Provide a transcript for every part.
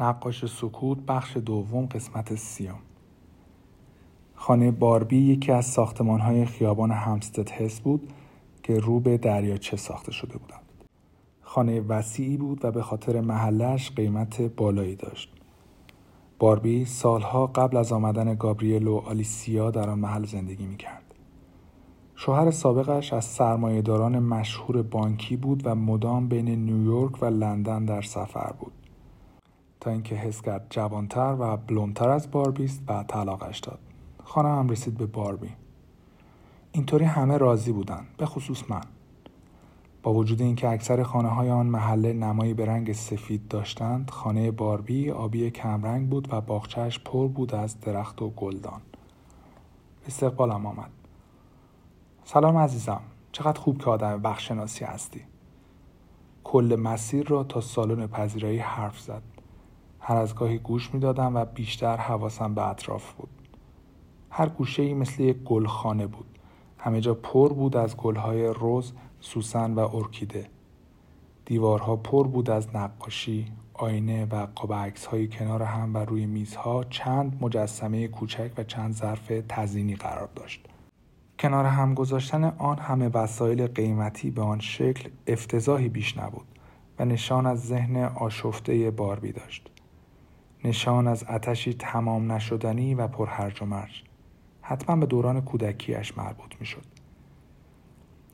نقاش سکوت بخش دوم قسمت سیام خانه باربی یکی از ساختمان های خیابان همستد هست بود که رو به دریاچه ساخته شده بودند. خانه وسیعی بود و به خاطر محلش قیمت بالایی داشت. باربی سالها قبل از آمدن گابریل و آلیسیا در آن محل زندگی می کرد. شوهر سابقش از سرمایهداران مشهور بانکی بود و مدام بین نیویورک و لندن در سفر بود. تا اینکه حس کرد جوانتر و بلوندتر از باربی است و طلاقش داد. خانه هم رسید به باربی. اینطوری همه راضی بودند به خصوص من. با وجود اینکه اکثر خانه های آن محله نمایی به رنگ سفید داشتند خانه باربی آبی کمرنگ بود و باغچهش پر بود از درخت و گلدان. استقبالم آمد. سلام عزیزم چقدر خوب که آدم بخشناسی هستی. کل مسیر را تا سالن پذیرایی حرف زد. هر از گاهی گوش می دادم و بیشتر حواسم به اطراف بود. هر گوشه ای مثل یک گلخانه بود. همه جا پر بود از گلهای روز، سوسن و ارکیده. دیوارها پر بود از نقاشی، آینه و قاب های کنار هم و روی میزها چند مجسمه کوچک و چند ظرف تزینی قرار داشت. کنار هم گذاشتن آن همه وسایل قیمتی به آن شکل افتضاحی بیش نبود و نشان از ذهن آشفته باربی داشت. نشان از اتشی تمام نشدنی و پرهرج و مرج حتما به دوران کودکیش مربوط می شد.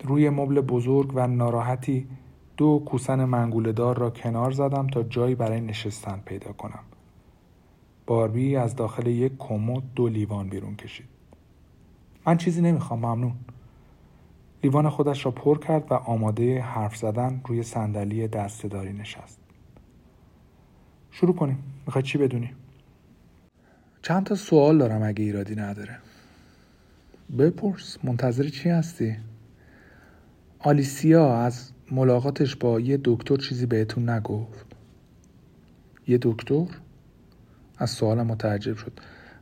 روی مبل بزرگ و ناراحتی دو کوسن منگولدار را کنار زدم تا جایی برای نشستن پیدا کنم. باربی از داخل یک کمد دو لیوان بیرون کشید. من چیزی نمی‌خوام ممنون. لیوان خودش را پر کرد و آماده حرف زدن روی صندلی دستهداری نشست. شروع کنیم. می‌خوای چی بدونی؟ چند تا سوال دارم اگه ایرادی نداره بپرس منتظر چی هستی؟ آلیسیا از ملاقاتش با یه دکتر چیزی بهتون نگفت یه دکتر؟ از سوالم متعجب شد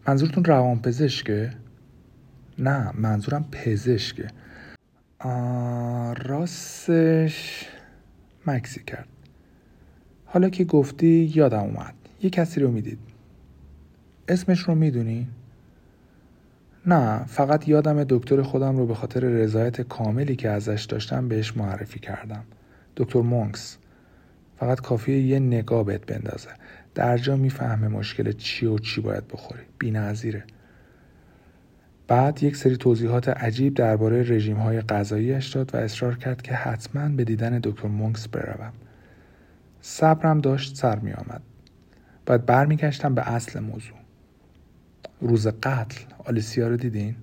منظورتون روان پزشکه؟ نه منظورم پزشکه راستش مکسی کرد حالا که گفتی یادم اومد. یه کسی رو می‌دید. اسمش رو می‌دونی؟ نه فقط یادم دکتر خودم رو به خاطر رضایت کاملی که ازش داشتم بهش معرفی کردم. دکتر مونکس. فقط کافیه یه نگاه بهت بندازه. در جا می‌فهمه مشکل چی و چی باید بخوری. بی نظیره. بعد یک سری توضیحات عجیب درباره رژیم های غذاییش داد و اصرار کرد که حتما به دیدن دکتر مونکس بروم. صبرم داشت سر می آمد. باید برمیگشتم به اصل موضوع. روز قتل. آلیسیا رو دیدین؟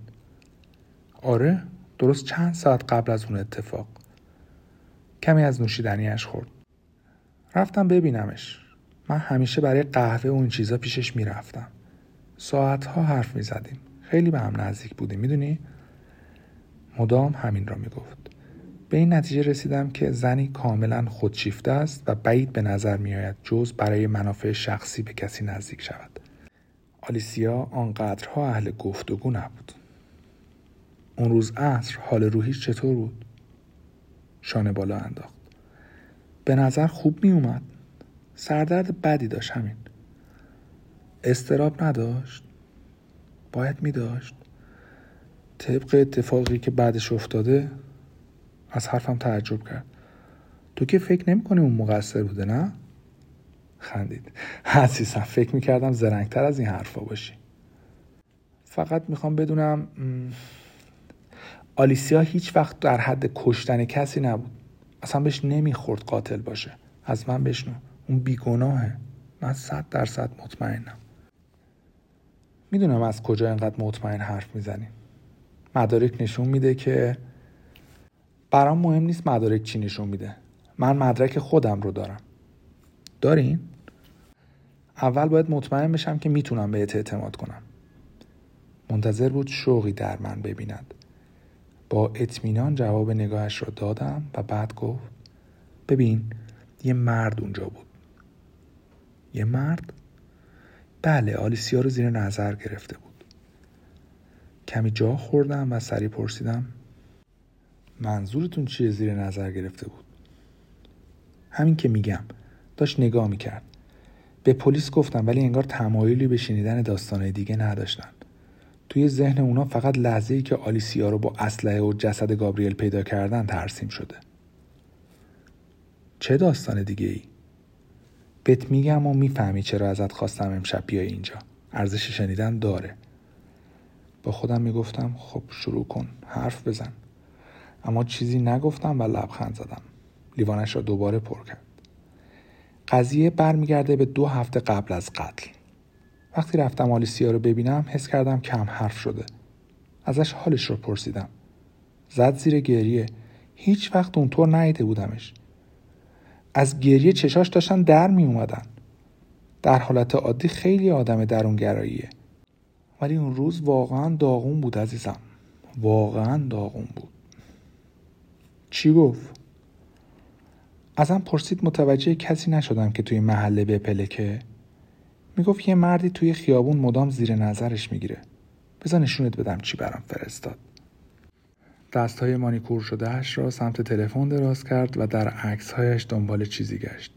آره درست چند ساعت قبل از اون اتفاق. کمی از نوشیدنیش خورد. رفتم ببینمش. من همیشه برای قهوه و این چیزا پیشش می‌رفتم. ساعتها حرف می‌زدیم. خیلی به هم نزدیک بودیم می‌دونی؟ مدام همین را می‌گفت. به این نتیجه رسیدم که زنی کاملا خودشیفته است و بعید به نظر میآید جز برای منافع شخصی به کسی نزدیک شود. آلیسیا آنقدرها اهل گفتگو نبود. اون روز عصر حال روحیش چطور بود؟ شانه بالا انداخت. به نظر خوب می اومد سردرد بدی داشت همین. استراب نداشت؟ باید می داشت طبق اتفاقی که بعدش افتاده از حرفم تعجب کرد. تو که فکر نمی اون مقصر بوده نه؟ خندید. عزیزم فکر می‌کردم زرنگتر از این حرفا باشی. فقط می‌خوام بدونم آلیسیا هیچ وقت در حد کشتن کسی نبود. اصلا بهش نمی‌خورد قاتل باشه. از من بشنو. اون بیگناهه. من صد درصد مطمئنم. می‌دونم از کجا اینقدر مطمئن حرف می‌زنی. مدارک نشون میده که برام مهم نیست مدارک چی نشون میده. من مدرک خودم رو دارم. دارین؟ اول باید مطمئن بشم که می‌تونم بهت اعتماد کنم. منتظر بود شوقی در من ببیند. با اطمینان جواب نگاهش را دادم و بعد گفت ببین یه مرد اونجا بود. یه مرد؟ بله آلیسیا رو زیر نظر گرفته بود. کمی جا خوردم و سری پرسیدم منظورتون چیه زیر نظر گرفته بود؟ همین که میگم داشت نگاه می‌کرد. به پلیس گفتم ولی انگار تمایلی به شنیدن داستانهای دیگه نداشتن. توی ذهن اونا فقط لحظه ای که آلیسیا رو با اسلحه و جسد گابریل پیدا کردن ترسیم شده. چه داستان دیگه ای؟ بهت میگم و می‌فهمی چرا ازت خواستم امشب بیای اینجا. ارزش شنیدن داره. با خودم می‌گفتم خب شروع کن. حرف بزن. اما چیزی نگفتم و لبخند زدم. لیوانش را دوباره پر کرد. قضیه برمیگرده به دو هفته قبل از قتل. وقتی رفتم آلیسیا رو ببینم حس کردم کم حرف شده. ازش حالش رو پرسیدم. زد زیر گریه. هیچ وقت اونطور نیده بودمش. از گریه چشاش داشتن در می اومدن. در حالت عادی خیلی آدم درونگراییه. ولی اون روز واقعا داغون بود عزیزم. واقعا داغون بود. چی گفت؟ ازم پرسید متوجه کسی نشدم که توی محله بپلکه می‌گفت یه مردی توی خیابون مدام زیر نظرش می‌گیره. بزن نشونت بدم چی برام فرستاد. دست های مانیکور شدهش را سمت تلفن دراز کرد و در عکسهایش دنبال چیزی گشت.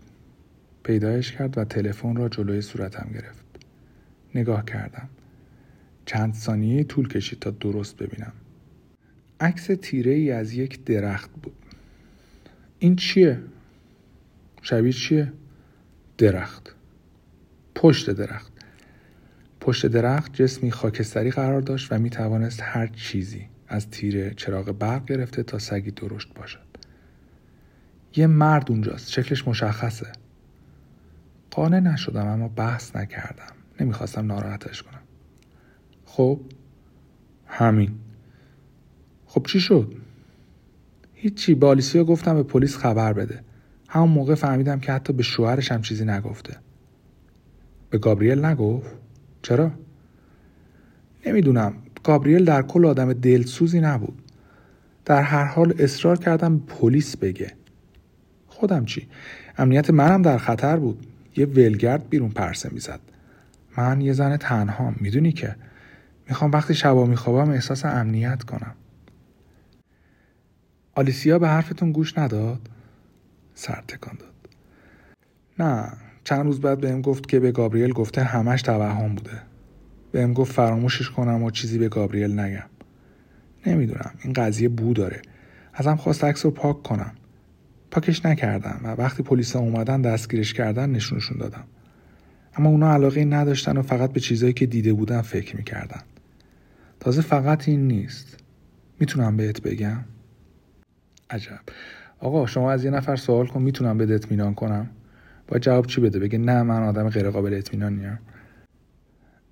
پیدایش کرد و تلفن را جلوی صورتم گرفت. نگاه کردم. چند ثانیه طول کشید تا درست ببینم. عکس تیره ای از یک درخت بود. این چیه؟ شبیه چیه؟ درخت. پشت درخت. پشت درخت جسمی خاکستری قرار داشت و می توانست هر چیزی از تیره چراغ برق گرفته تا سگی درشت باشد. یه مرد اونجاست. شکلش مشخصه. قانع نشدم اما بحث نکردم. نمی‌خواستم ناراحتش کنم. خب همین. خب چی شد؟ هیچی بالیسیا گفتم به پلیس خبر بده. همون موقع فهمیدم که حتی به شوهرش هم چیزی نگفته. به گابریل نگفت؟ چرا؟ نمی‌دونم. گابریل در کل آدم دلسوزی نبود. در هر حال اصرار کردم پلیس بگه. خودم چی؟ امنیت منم در خطر بود. یه ولگرد بیرون پرسه می‌زد. من یه زن تنها. می‌دونی که؟ می‌خوام وقتی شبا میخوابم احساس امنیت کنم. آلیسیا به حرفتون گوش نداد؟ سر تکان داد. نه چند روز بعد بهم گفت که به گابریل گفته همش توهم بوده. بهم گفت فراموشش کنم و چیزی به گابریل نگم. نمی‌دونم این قضیه بو داره. ازم خواست عکس رو پاک کنم. پاکش نکردم و وقتی پلیس اومدن دستگیرش کردن نشونشون دادم. اما اونا علاقه نداشتن و فقط به چیزایی که دیده بودن فکر می‌کردن. تازه فقط این نیست. می‌تونم بهت بگم؟ عجب. آقا شما از یه نفر سوال کن می‌تونم بهت اطمینان کنم؟ با جواب چی بده؟ بگه نه من آدم غیر قابل اطمینانیم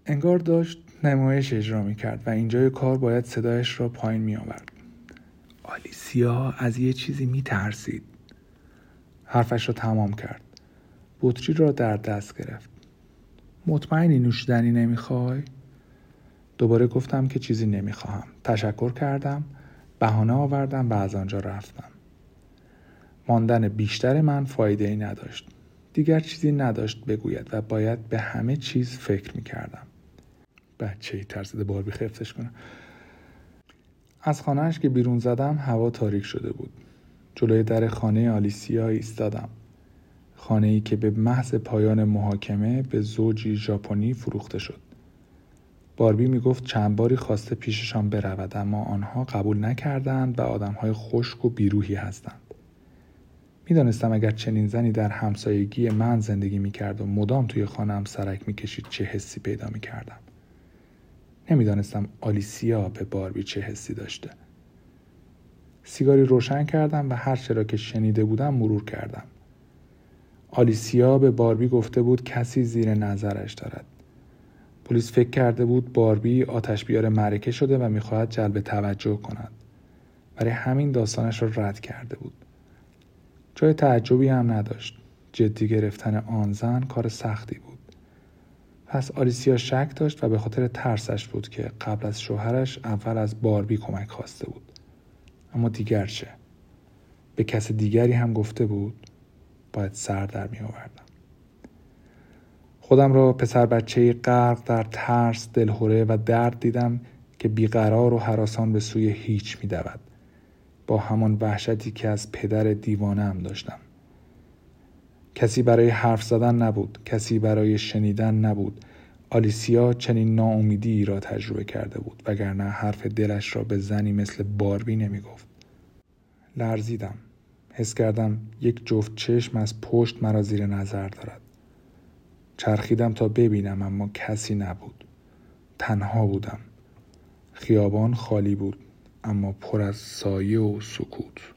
انگار داشت نمایش اجرا می کرد و اینجای کار باید صدایش را پایین می آورد آلیسیا از یه چیزی می ترسید حرفش را تمام کرد. بطری را در دست گرفت. مطمئنی نوشیدنی نمی‌خوای؟ دوباره گفتم که چیزی نمی‌خواهم. تشکر کردم. بهانه آوردم و از آنجا رفتم ماندن بیشتر من فایده ای نداشت دیگر چیزی نداشت بگوید و باید به همه چیز فکر می کردم. بچه ای ترسیده باربی خفتش کنه. از خانهش که بیرون زدم هوا تاریک شده بود. جلوی در خانه آلیسیا ایستادم. خانه ای که به محض پایان محاکمه به زوجی ژاپنی فروخته شد. باربی می گفت چند باری خواسته پیششان برود اما آنها قبول نکردند و آدمهای خشک و بیروهی هستند. می‌دانستم اگر چنین زنی در همسایگی من زندگی می‌کرد و مدام توی خانم سرک می‌کشید چه حسی پیدا می‌کردم. نمی‌دانستم آلیسیا به باربی چه حسی داشته. سیگاری روشن کردم و هر چرا که شنیده بودم مرور کردم. آلیسیا به باربی گفته بود کسی زیر نظرش دارد. پلیس فکر کرده بود باربی آتش بیار معرکه شده و می‌خواهد جلب توجه کند. برای همین داستانش را رد کرده بود. جای تعجبی هم نداشت. جدی گرفتن آن زن کار سختی بود. پس آلیسیا شک داشت و به خاطر ترسش بود که قبل از شوهرش اول از باربی کمک خواسته بود. اما دیگر چه؟ به کس دیگری هم گفته بود باید سر در می آوردم خودم را پسر بچه غرق در ترس دلهوره و درد دیدم که بیقرار و حراسان به سوی هیچ می دود. با همان وحشتی که از پدر دیوانه هم داشتم کسی برای حرف زدن نبود کسی برای شنیدن نبود آلیسیا چنین ناامیدی را تجربه کرده بود وگرنه حرف دلش را به زنی مثل باربی نمی گفت. لرزیدم حس کردم یک جفت چشم از پشت مرا زیر نظر دارد چرخیدم تا ببینم اما کسی نبود. تنها بودم. خیابان خالی بود اما پر از سایه و سکوت.